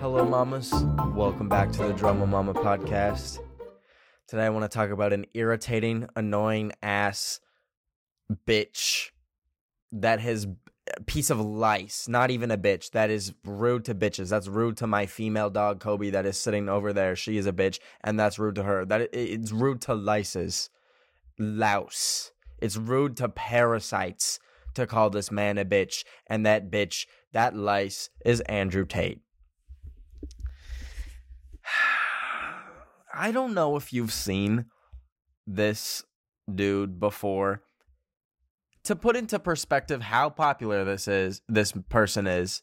Hello, mamas. Welcome back to the Drama Mama podcast. Today, I want to talk about an irritating, annoying ass bitch that has piece of lice, not even a bitch. That is rude to bitches. That's rude to my female dog Kobe that is sitting over there. She is a bitch, and that's rude to her. That it's rude to lices, louse. It's rude to parasites to call this man a bitch, and that bitch, that lice, is Andrew Tate. I don't know if you've seen this dude before to put into perspective how popular this is, this person is,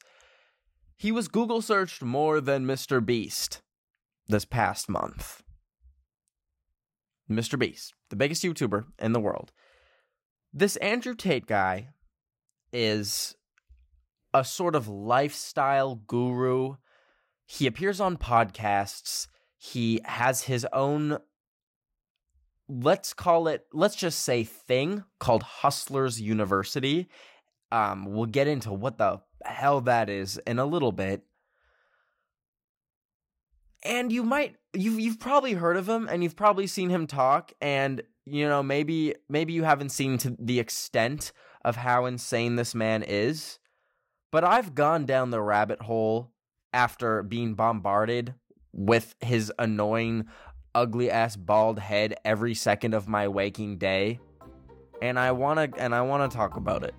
he was Google searched more than Mr. Beast this past month. Mr. Beast, the biggest YouTuber in the world. This Andrew Tate guy is a sort of lifestyle guru. He appears on podcasts. He has his own let's call it let's just say thing called Hustlers University. Um, we'll get into what the hell that is in a little bit. And you might you've you've probably heard of him and you've probably seen him talk and you know maybe maybe you haven't seen to the extent of how insane this man is. But I've gone down the rabbit hole after being bombarded with his annoying ugly ass bald head every second of my waking day. And I want to and I want to talk about it.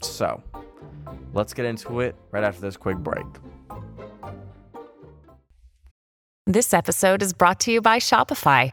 So, let's get into it right after this quick break. This episode is brought to you by Shopify.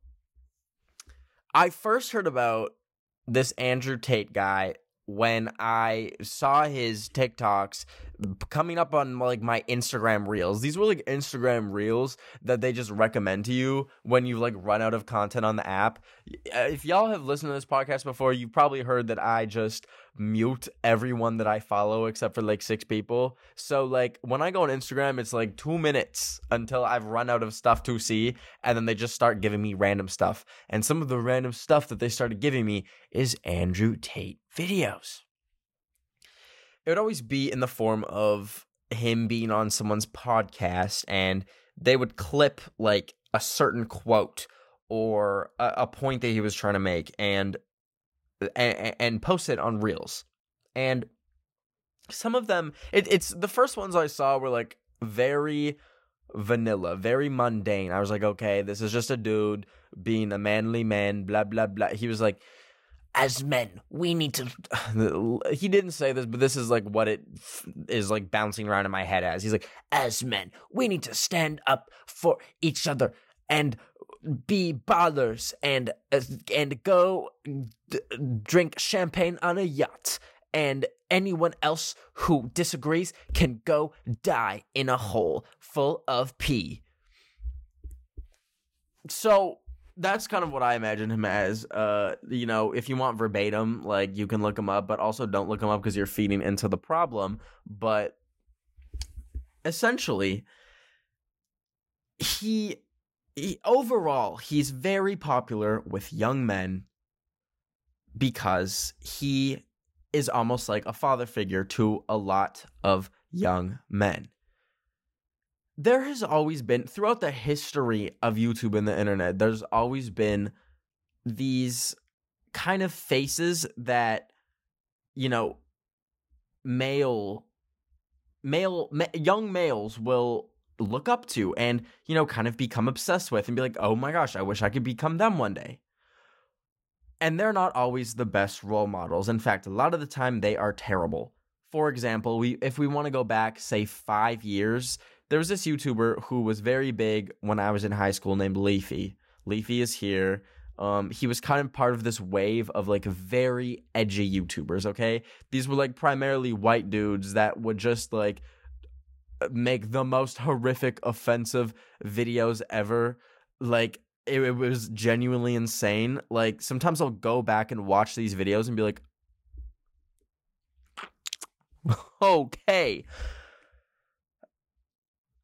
I first heard about this Andrew Tate guy when I saw his TikToks coming up on like my Instagram reels. These were like Instagram reels that they just recommend to you when you like run out of content on the app. Uh, if y'all have listened to this podcast before, you've probably heard that I just mute everyone that I follow except for like six people. So like when I go on Instagram, it's like 2 minutes until I've run out of stuff to see and then they just start giving me random stuff. And some of the random stuff that they started giving me is Andrew Tate videos it would always be in the form of him being on someone's podcast and they would clip like a certain quote or a, a point that he was trying to make and, and and post it on reels. And some of them it, it's the first ones i saw were like very vanilla very mundane. I was like okay this is just a dude being a manly man blah blah blah. He was like as men, we need to. he didn't say this, but this is like what it is like bouncing around in my head as. He's like, as men, we need to stand up for each other and be ballers and uh, and go d- drink champagne on a yacht. And anyone else who disagrees can go die in a hole full of pee. So that's kind of what I imagine him as. Uh, you know, if you want verbatim, like you can look him up, but also don't look him up because you're feeding into the problem. But essentially, he, he overall he's very popular with young men because he is almost like a father figure to a lot of young men there has always been throughout the history of YouTube and the internet, there's always been these kind of faces that, you know, male male ma- young males will look up to and you know kind of become obsessed with and be like oh my gosh i wish i could become them one day. And they're not always the best role models. In fact a lot of the time they are terrible. For example we if we want to go back say 5 years there was this youtuber who was very big when i was in high school named leafy leafy is here um, he was kind of part of this wave of like very edgy YouTubers, okay? These were like primarily white dudes that would just like make the most horrific, offensive videos ever. Like, it, it was genuinely insane. Like, sometimes I'll go back and watch these videos and be like, okay.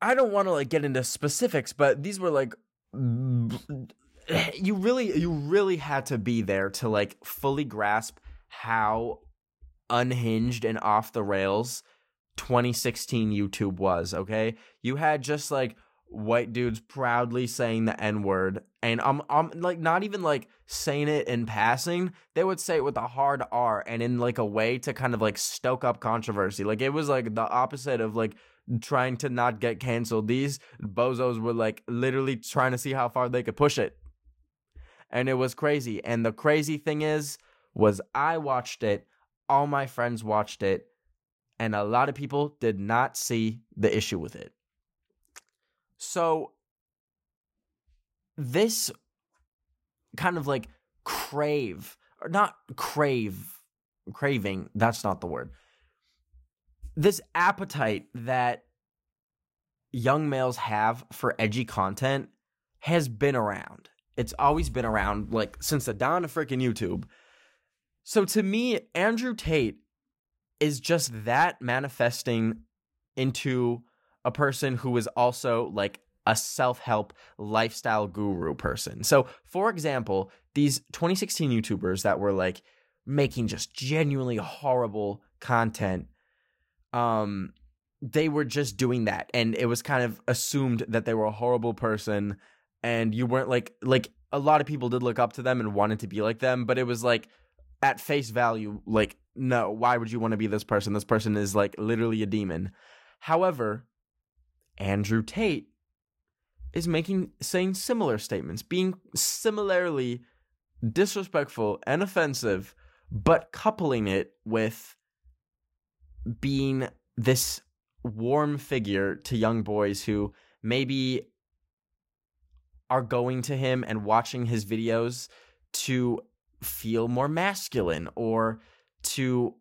I don't want to like get into specifics, but these were like you really you really had to be there to like fully grasp how unhinged and off the rails 2016 YouTube was, okay? You had just like white dudes proudly saying the N-word and I'm I'm like not even like saying it in passing. They would say it with a hard R and in like a way to kind of like stoke up controversy. Like it was like the opposite of like trying to not get canceled. These bozos were like literally trying to see how far they could push it and it was crazy. And the crazy thing is, was I watched it, all my friends watched it, and a lot of people did not see the issue with it. So this kind of like crave, or not crave, craving, that's not the word. This appetite that young males have for edgy content has been around. It's always been around, like since the dawn of freaking YouTube. So to me, Andrew Tate is just that manifesting into a person who is also like a self help lifestyle guru person. So, for example, these 2016 YouTubers that were like making just genuinely horrible content, um, they were just doing that. And it was kind of assumed that they were a horrible person and you weren't like like a lot of people did look up to them and wanted to be like them, but it was like at face value, like no, why would you want to be this person? This person is like literally a demon. However, Andrew Tate is making saying similar statements, being similarly disrespectful and offensive, but coupling it with being this warm figure to young boys who maybe are going to him and watching his videos to feel more masculine or to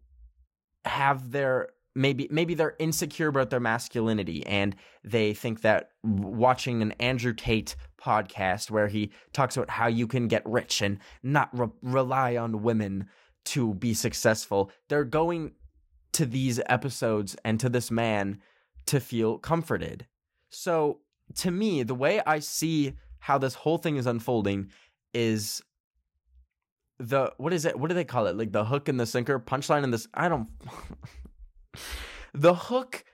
have their maybe maybe they're insecure about their masculinity and they think that watching an Andrew Tate podcast where he talks about how you can get rich and not re- rely on women to be successful they're going to these episodes and to this man to feel comforted so to me the way i see how this whole thing is unfolding is the what is it? What do they call it? Like the hook and the sinker, punchline and this. I don't. the hook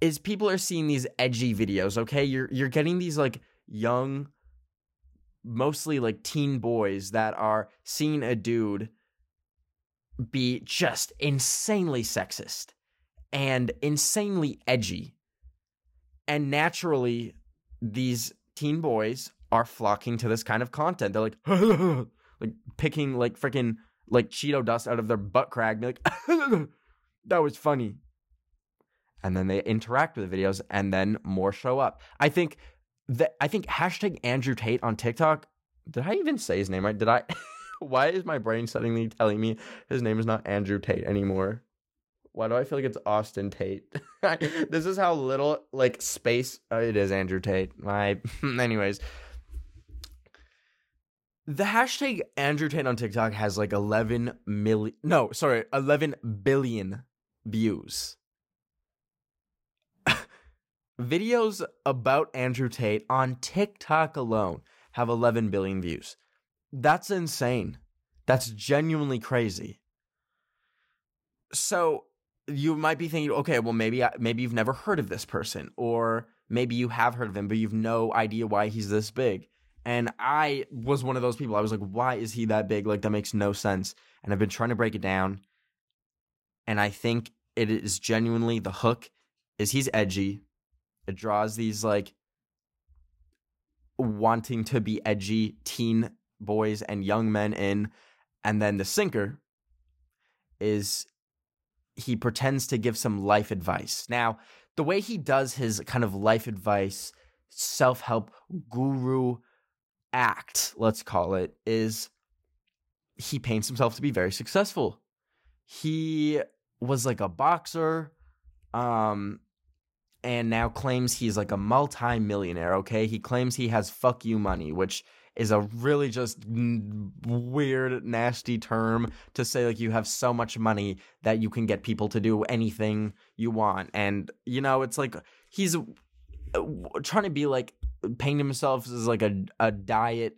is people are seeing these edgy videos. Okay, you're you're getting these like young, mostly like teen boys that are seeing a dude be just insanely sexist and insanely edgy, and naturally these teen boys are flocking to this kind of content. They're like, like picking like freaking like Cheeto dust out of their butt crack. Be like, that was funny. And then they interact with the videos, and then more show up. I think that I think hashtag Andrew Tate on TikTok. Did I even say his name right? Did I? Why is my brain suddenly telling me his name is not Andrew Tate anymore? Why do I feel like it's Austin Tate? this is how little like space uh, it is Andrew Tate. My anyways. The hashtag Andrew Tate on TikTok has like 11 million no, sorry, 11 billion views. Videos about Andrew Tate on TikTok alone have 11 billion views. That's insane. That's genuinely crazy. So, you might be thinking, okay, well maybe maybe you've never heard of this person, or maybe you have heard of him, but you've no idea why he's this big. And I was one of those people. I was like, why is he that big? Like that makes no sense. And I've been trying to break it down. and I think it is genuinely the hook is he's edgy. It draws these like wanting to be edgy teen boys and young men in and then the sinker is he pretends to give some life advice. Now, the way he does his kind of life advice, self help guru act, let's call it, is he paints himself to be very successful. He was like a boxer, um, and now claims he's like a multi-millionaire, okay? He claims he has fuck you money, which is a really just weird, nasty term to say like you have so much money that you can get people to do anything you want. And, you know, it's like he's uh, trying to be like painting himself as like a, a diet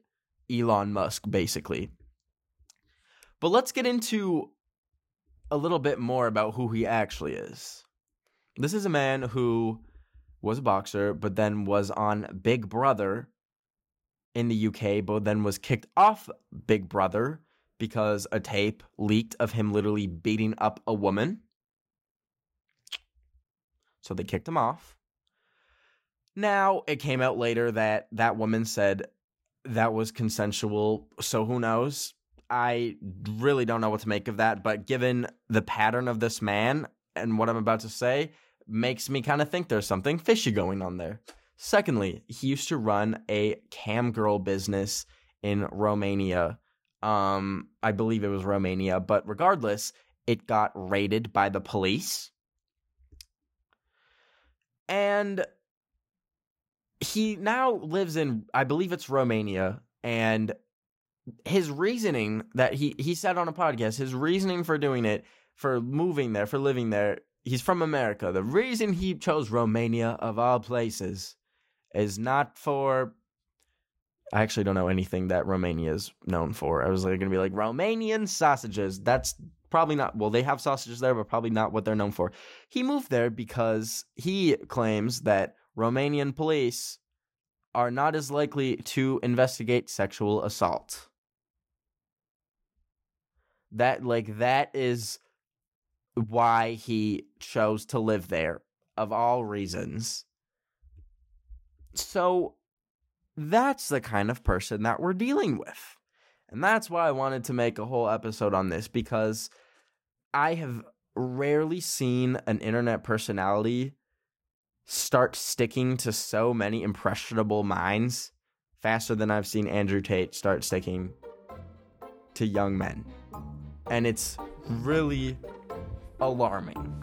Elon Musk, basically. But let's get into a little bit more about who he actually is. This is a man who was a boxer, but then was on Big Brother in the UK, but then was kicked off Big Brother because a tape leaked of him literally beating up a woman. So they kicked him off. Now, it came out later that that woman said that was consensual, so who knows? I really don't know what to make of that, but given the pattern of this man and what I'm about to say, makes me kind of think there's something fishy going on there. Secondly, he used to run a cam girl business in Romania. Um, I believe it was Romania, but regardless, it got raided by the police. And he now lives in, I believe it's Romania, and his reasoning that he he said on a podcast, his reasoning for doing it, for moving there, for living there, he's from America. The reason he chose Romania of all places is not for I actually don't know anything that Romania is known for. I was like going to be like Romanian sausages. That's probably not well they have sausages there but probably not what they're known for. He moved there because he claims that Romanian police are not as likely to investigate sexual assault. That like that is why he chose to live there of all reasons. So that's the kind of person that we're dealing with. And that's why I wanted to make a whole episode on this because I have rarely seen an internet personality start sticking to so many impressionable minds faster than I've seen Andrew Tate start sticking to young men. And it's really alarming.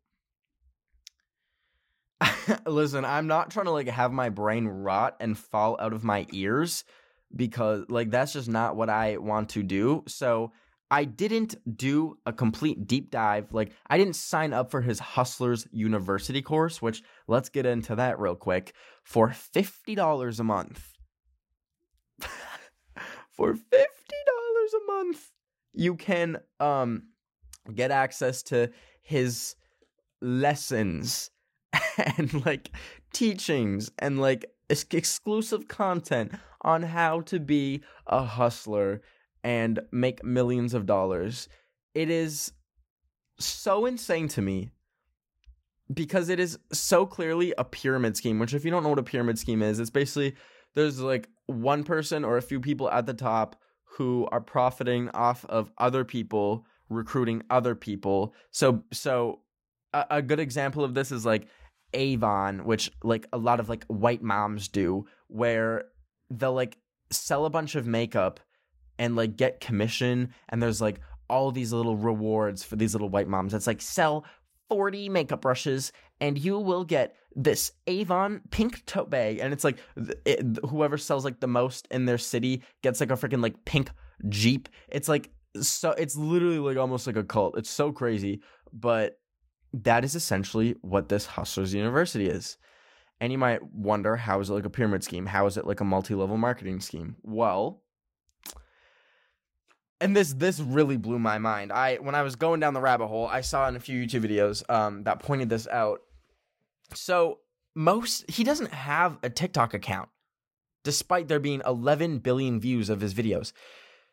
listen, I'm not trying to like have my brain rot and fall out of my ears because like that's just not what I want to do. So I didn't do a complete deep dive. Like I didn't sign up for his Hustlers University course, which let's get into that real quick for $50 a month. for $50 a month, you can um get access to his lessons and like teachings and like ex- exclusive content on how to be a hustler and make millions of dollars. It is so insane to me because it is so clearly a pyramid scheme, which if you don't know what a pyramid scheme is, it's basically there's like one person or a few people at the top who are profiting off of other people recruiting other people. So so a, a good example of this is like Avon, which like a lot of like white moms do, where they'll like sell a bunch of makeup and like get commission and there's like all these little rewards for these little white moms. It's like sell 40 makeup brushes and you will get this Avon pink tote bag and it's like it, whoever sells like the most in their city gets like a freaking like pink Jeep. It's like so it's literally like almost like a cult. It's so crazy, but that is essentially what this Hustlers University is. And you might wonder, how is it like a pyramid scheme? How is it like a multi-level marketing scheme? Well, and this this really blew my mind. I when I was going down the rabbit hole, I saw in a few YouTube videos um, that pointed this out. So most he doesn't have a TikTok account, despite there being 11 billion views of his videos.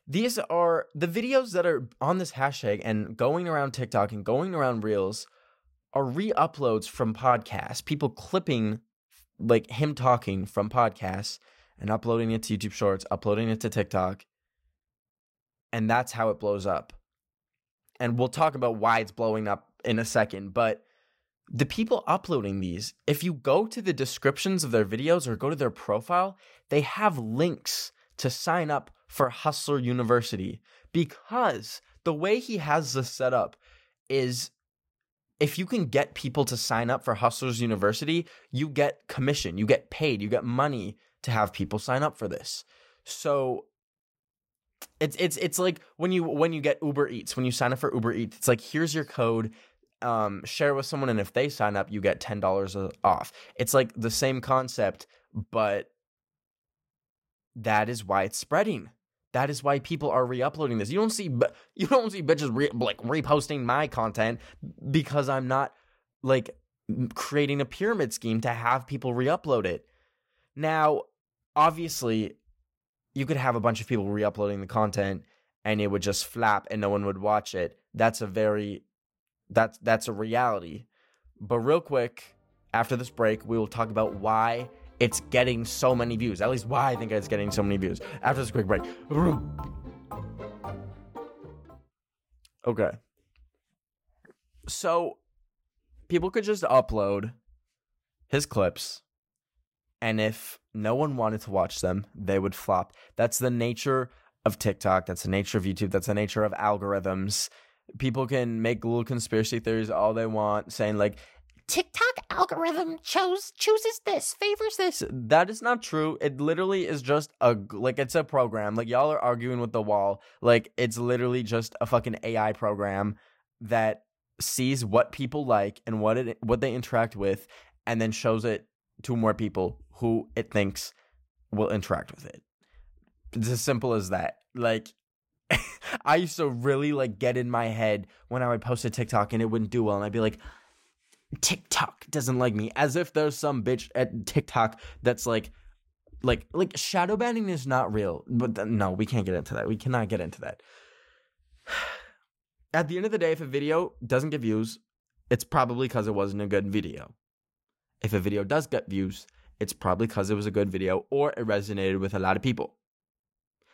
These are the videos that are on this hashtag and going around TikTok and going around Reels are re-uploads from podcasts. People clipping like him talking from podcasts and uploading it to YouTube Shorts, uploading it to TikTok and that's how it blows up. And we'll talk about why it's blowing up in a second, but the people uploading these, if you go to the descriptions of their videos or go to their profile, they have links to sign up for Hustler University because the way he has this set up is if you can get people to sign up for Hustlers University, you get commission, you get paid, you get money to have people sign up for this. So it's it's it's like when you when you get Uber Eats, when you sign up for Uber Eats, it's like here's your code, um, share with someone, and if they sign up, you get ten dollars off. It's like the same concept, but that is why it's spreading. That is why people are re-uploading this. You don't see you don't see bitches re- like reposting my content because I'm not like creating a pyramid scheme to have people re-upload it. Now, obviously, you could have a bunch of people re-uploading the content and it would just flap and no one would watch it. That's a very that's that's a reality. But real quick, after this break, we will talk about why it's getting so many views. At least why I think it's getting so many views. After this quick break. Okay. So people could just upload his clips and if no one wanted to watch them, they would flop. That's the nature of TikTok. That's the nature of YouTube. That's the nature of algorithms. People can make little conspiracy theories all they want, saying like TikTok algorithm chose chooses this, favors this. That is not true. It literally is just a like it's a program. Like y'all are arguing with the wall. Like it's literally just a fucking AI program that sees what people like and what it what they interact with and then shows it to more people who it thinks will interact with it. It's as simple as that. Like I used to really like get in my head when I would post a TikTok and it wouldn't do well and I'd be like TikTok doesn't like me as if there's some bitch at TikTok that's like like like shadow banning is not real. But th- no, we can't get into that. We cannot get into that. At the end of the day if a video doesn't get views, it's probably cuz it wasn't a good video. If a video does get views, it's probably because it was a good video or it resonated with a lot of people.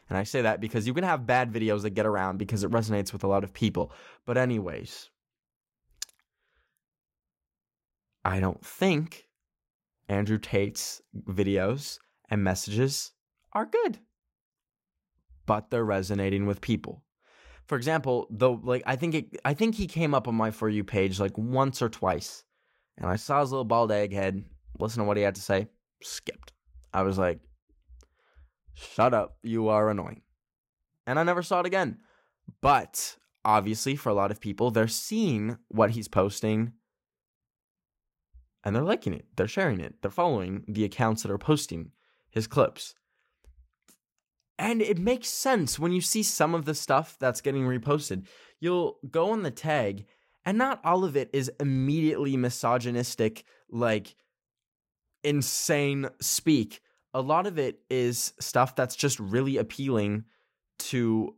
And I say that because you can have bad videos that get around because it resonates with a lot of people. But, anyways, I don't think Andrew Tate's videos and messages are good, but they're resonating with people. For example, though, like I think it, I think he came up on my for you page like once or twice, and I saw his little bald egghead. Listen to what he had to say skipped. I was like, shut up, you are annoying. And I never saw it again. But obviously, for a lot of people, they're seeing what he's posting and they're liking it, they're sharing it, they're following the accounts that are posting his clips. And it makes sense when you see some of the stuff that's getting reposted. You'll go on the tag, and not all of it is immediately misogynistic, like insane speak. A lot of it is stuff that's just really appealing to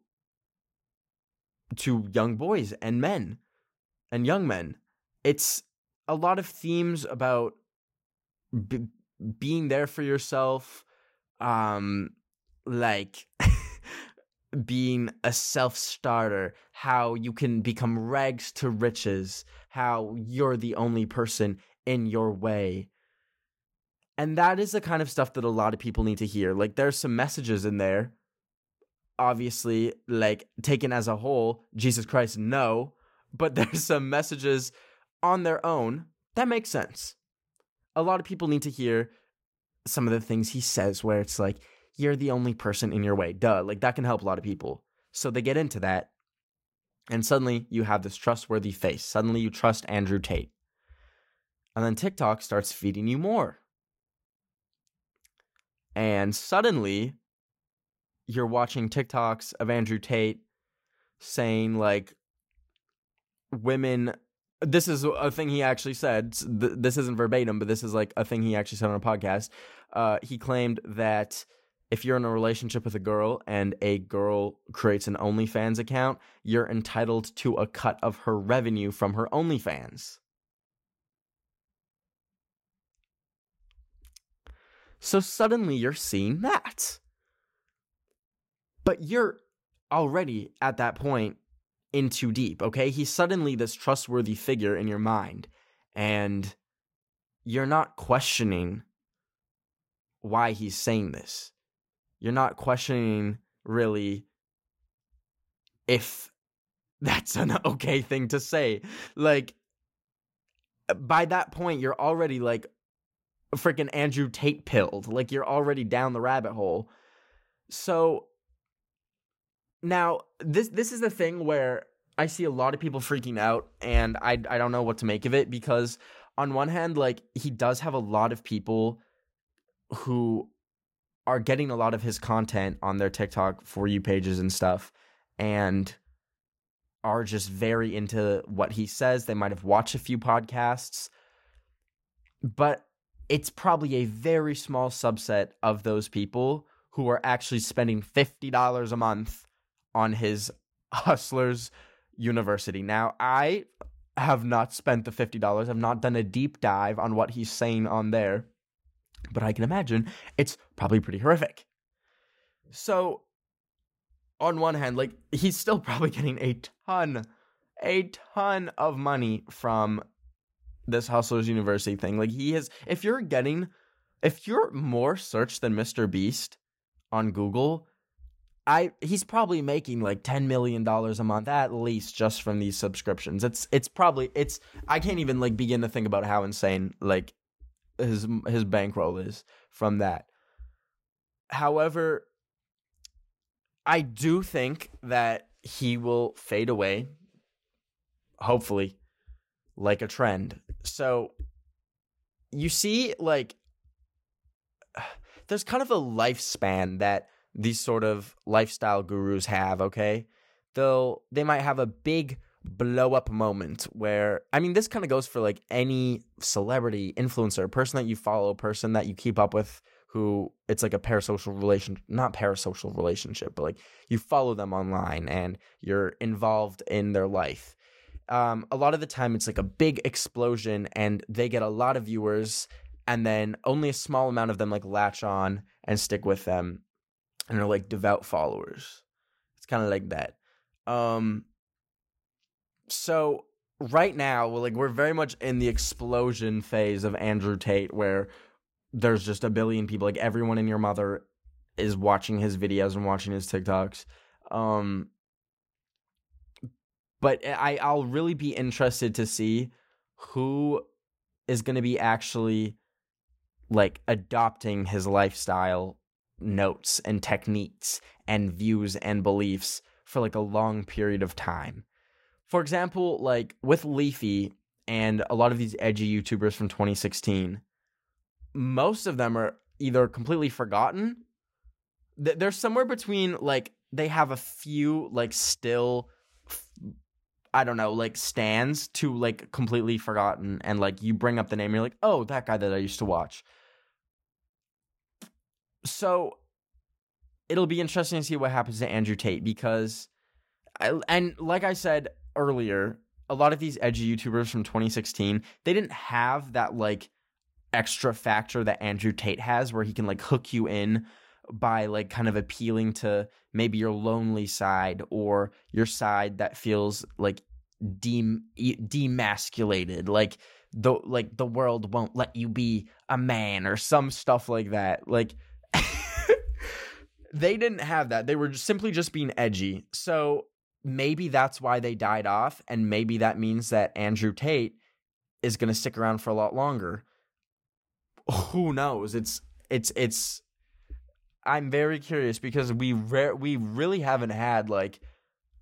to young boys and men and young men. It's a lot of themes about b- being there for yourself um like being a self starter, how you can become rags to riches, how you're the only person in your way. And that is the kind of stuff that a lot of people need to hear. Like, there's some messages in there. Obviously, like taken as a whole, Jesus Christ, no. But there's some messages on their own that makes sense. A lot of people need to hear some of the things he says where it's like, you're the only person in your way. Duh. Like that can help a lot of people. So they get into that. And suddenly you have this trustworthy face. Suddenly you trust Andrew Tate. And then TikTok starts feeding you more. And suddenly you're watching TikToks of Andrew Tate saying, like, women. This is a thing he actually said. This isn't verbatim, but this is like a thing he actually said on a podcast. Uh, he claimed that if you're in a relationship with a girl and a girl creates an OnlyFans account, you're entitled to a cut of her revenue from her OnlyFans. So suddenly you're seeing that. But you're already at that point in too deep, okay? He's suddenly this trustworthy figure in your mind, and you're not questioning why he's saying this you're not questioning really if that's an okay thing to say. Like, by that point, you're already like freaking Andrew Tate pilled. Like, you're already down the rabbit hole. So, now this this is the thing where I see a lot of people freaking out, and I I don't know what to make of it because on one hand, like he does have a lot of people who are getting a lot of his content on their TikTok for you pages and stuff and are just very into what he says. They might have watched a few podcasts, but it's probably a very small subset of those people who are actually spending $50 a month on his Hustlers University. Now, I have not spent the $50. I've not done a deep dive on what he's saying on there but I can imagine it's probably pretty horrific. So, on one hand, like, he's still probably getting a ton, a ton of money from this Hustlers University thing. Like, he is, if you're getting, if you're more searched than Mr. Beast on Google, I he's probably making like 10 million dollars a month at least just from these subscriptions. It's it's probably it's I can't even like begin to think about how insane like his his bankroll is from that. However, I do think that he will fade away hopefully like a trend. So you see like there's kind of a lifespan that these sort of lifestyle gurus have, okay? They'll they might have a big blow up moment where I mean this kind of goes for like any celebrity, influencer, person that you follow, person that you keep up with who it's like a parasocial relation not parasocial relationship, but like you follow them online and you're involved in their life. Um, a lot of the time it's like a big explosion and they get a lot of viewers and then only a small amount of them like latch on and stick with them and are like devout followers. It's kind of like that. Um so right now, like we're very much in the explosion phase of Andrew Tate, where there's just a billion people. Like everyone and your mother is watching his videos and watching his TikToks. Um, but I I'll really be interested to see who is going to be actually like adopting his lifestyle notes and techniques and views and beliefs for like a long period of time for example, like with Leafy and a lot of these edgy YouTubers from 2016, most of them are either completely forgotten. They're somewhere between like they have a few like still I don't know, like stands to like completely forgotten and like you bring up the name you're like, "Oh, that guy that I used to watch." So it'll be interesting to see what happens to Andrew Tate because I, and like I said, earlier, a lot of these edgy YouTubers from 2016, they didn't have that like extra factor that Andrew Tate has where he can like hook you in by like kind of appealing to maybe your lonely side or your side that feels like dem- demasculated like the like the world won't let you be a man or some stuff like that. Like they didn't have that. They were simply just being edgy. So maybe that's why they died off and maybe that means that Andrew Tate is going to stick around for a lot longer. Who knows? It's it's it's I'm very curious because we re- we really haven't had like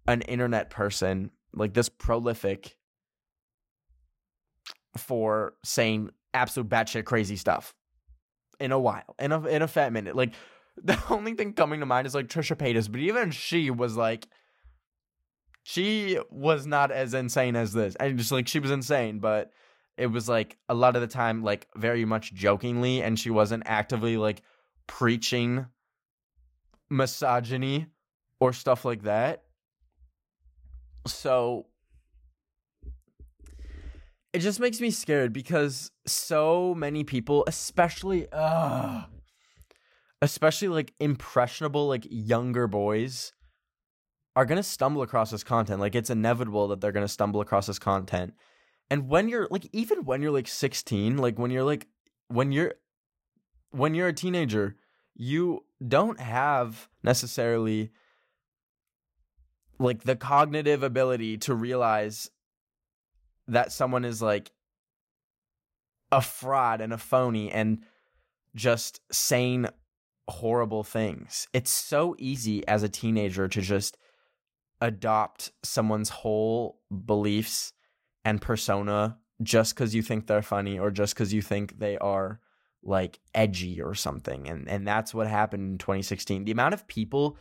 an internet person like this prolific for saying absolute batshit crazy stuff in a while in a in a fat minute. Like the only thing coming to mind is like Trisha Paytas, but even she was like she was not as insane as this. And just like she was insane, but it was like a lot of the time like very much jokingly and she wasn't actively like preaching misogyny or stuff like that. So it just makes me scared because so many people, especially uh, especially like impressionable like younger boys are going to stumble across this content. Like it's inevitable that they're going to stumble across this content. And when you're like even when you're like 16, like when you're like when you're when you're a teenager, you don't have necessarily like the cognitive ability to realize that someone is like a fraud and a phony and just saying horrible things. It's so easy as a teenager to just adopt someone's whole beliefs and persona just because you think they're funny or just because you think they are like edgy or something and and that's what happened in 2016 the amount of people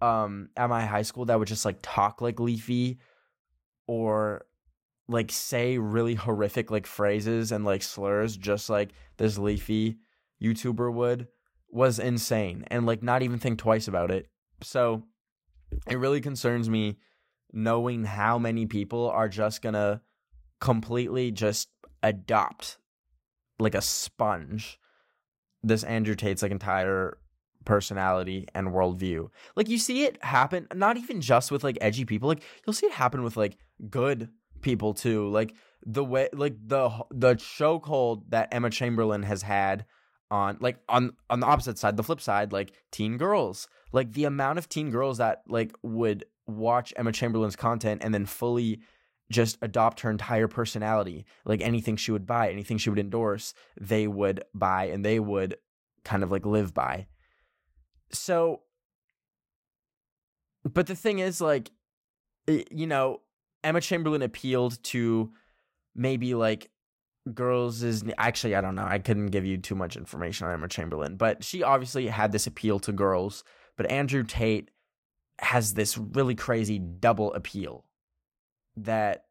um at my high school that would just like talk like leafy or like say really horrific like phrases and like slurs just like this leafy youtuber would was insane and like not even think twice about it so it really concerns me knowing how many people are just gonna completely just adopt like a sponge this Andrew Tate's like entire personality and worldview. Like you see it happen not even just with like edgy people, like you'll see it happen with like good people too. Like the way like the the chokehold that Emma Chamberlain has had on like on on the opposite side, the flip side, like teen girls. Like the amount of teen girls that like would watch Emma Chamberlain's content and then fully just adopt her entire personality. Like anything she would buy, anything she would endorse, they would buy and they would kind of like live by. So, but the thing is, like, you know, Emma Chamberlain appealed to maybe like girls is actually I don't know I couldn't give you too much information on Emma Chamberlain but she obviously had this appeal to girls but Andrew Tate has this really crazy double appeal that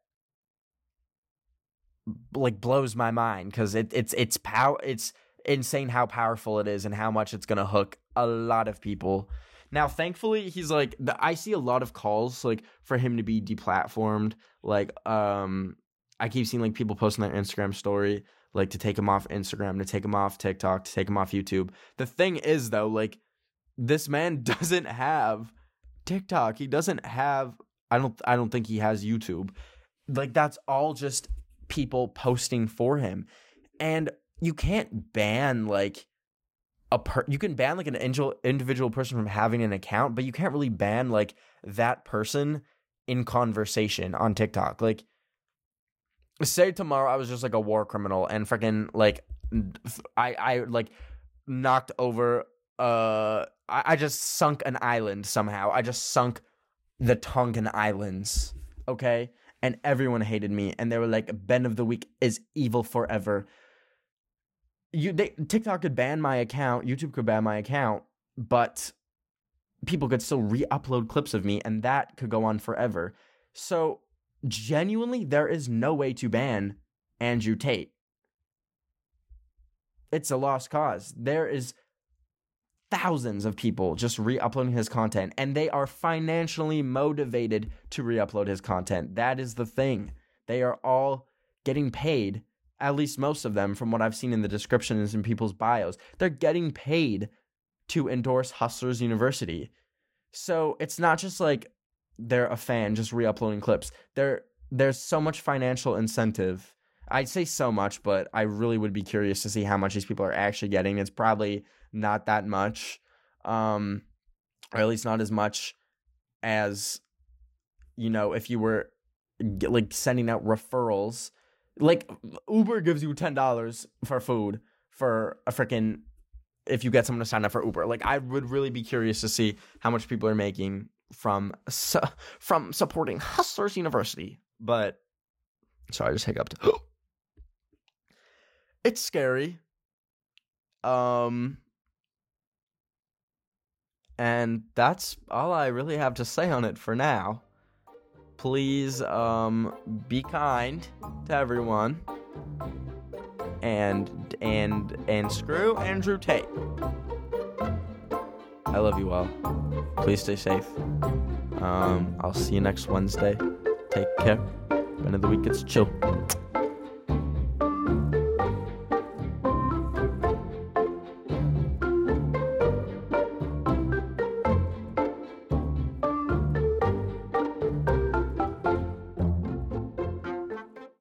like blows my mind because it, it's it's power it's insane how powerful it is and how much it's gonna hook a lot of people. Now, thankfully, he's like the, I see a lot of calls like for him to be deplatformed. Like, um, I keep seeing like people posting their Instagram story like to take him off Instagram, to take him off TikTok, to take him off YouTube. The thing is though, like this man doesn't have TikTok. He doesn't have I don't I don't think he has YouTube. Like that's all just people posting for him. And you can't ban like a per you can ban like an individual person from having an account, but you can't really ban like that person in conversation on TikTok. Like say tomorrow I was just like a war criminal and freaking like I I like knocked over uh I, I just sunk an island somehow. I just sunk the Tongan Islands. Okay? And everyone hated me and they were like Ben of the Week is evil forever. You they, TikTok could ban my account, YouTube could ban my account, but people could still re-upload clips of me and that could go on forever. So genuinely there is no way to ban Andrew Tate. It's a lost cause. There is thousands of people just re-uploading his content and they are financially motivated to re-upload his content. That is the thing. They are all getting paid, at least most of them from what I've seen in the descriptions and people's bios. They're getting paid to endorse Hustlers University. So it's not just like they're a fan just re-uploading clips. There there's so much financial incentive. I'd say so much, but I really would be curious to see how much these people are actually getting. It's probably not that much. Um or at least not as much as you know if you were like sending out referrals like uber gives you $10 for food for a freaking if you get someone to sign up for uber. Like i would really be curious to see how much people are making from su- from supporting hustlers university. But sorry i just hiccuped. It's scary. Um and that's all I really have to say on it for now. Please um, be kind to everyone. And and and screw Andrew Tate. I love you all. Please stay safe. Um, I'll see you next Wednesday. Take care. End of the week, it's chill.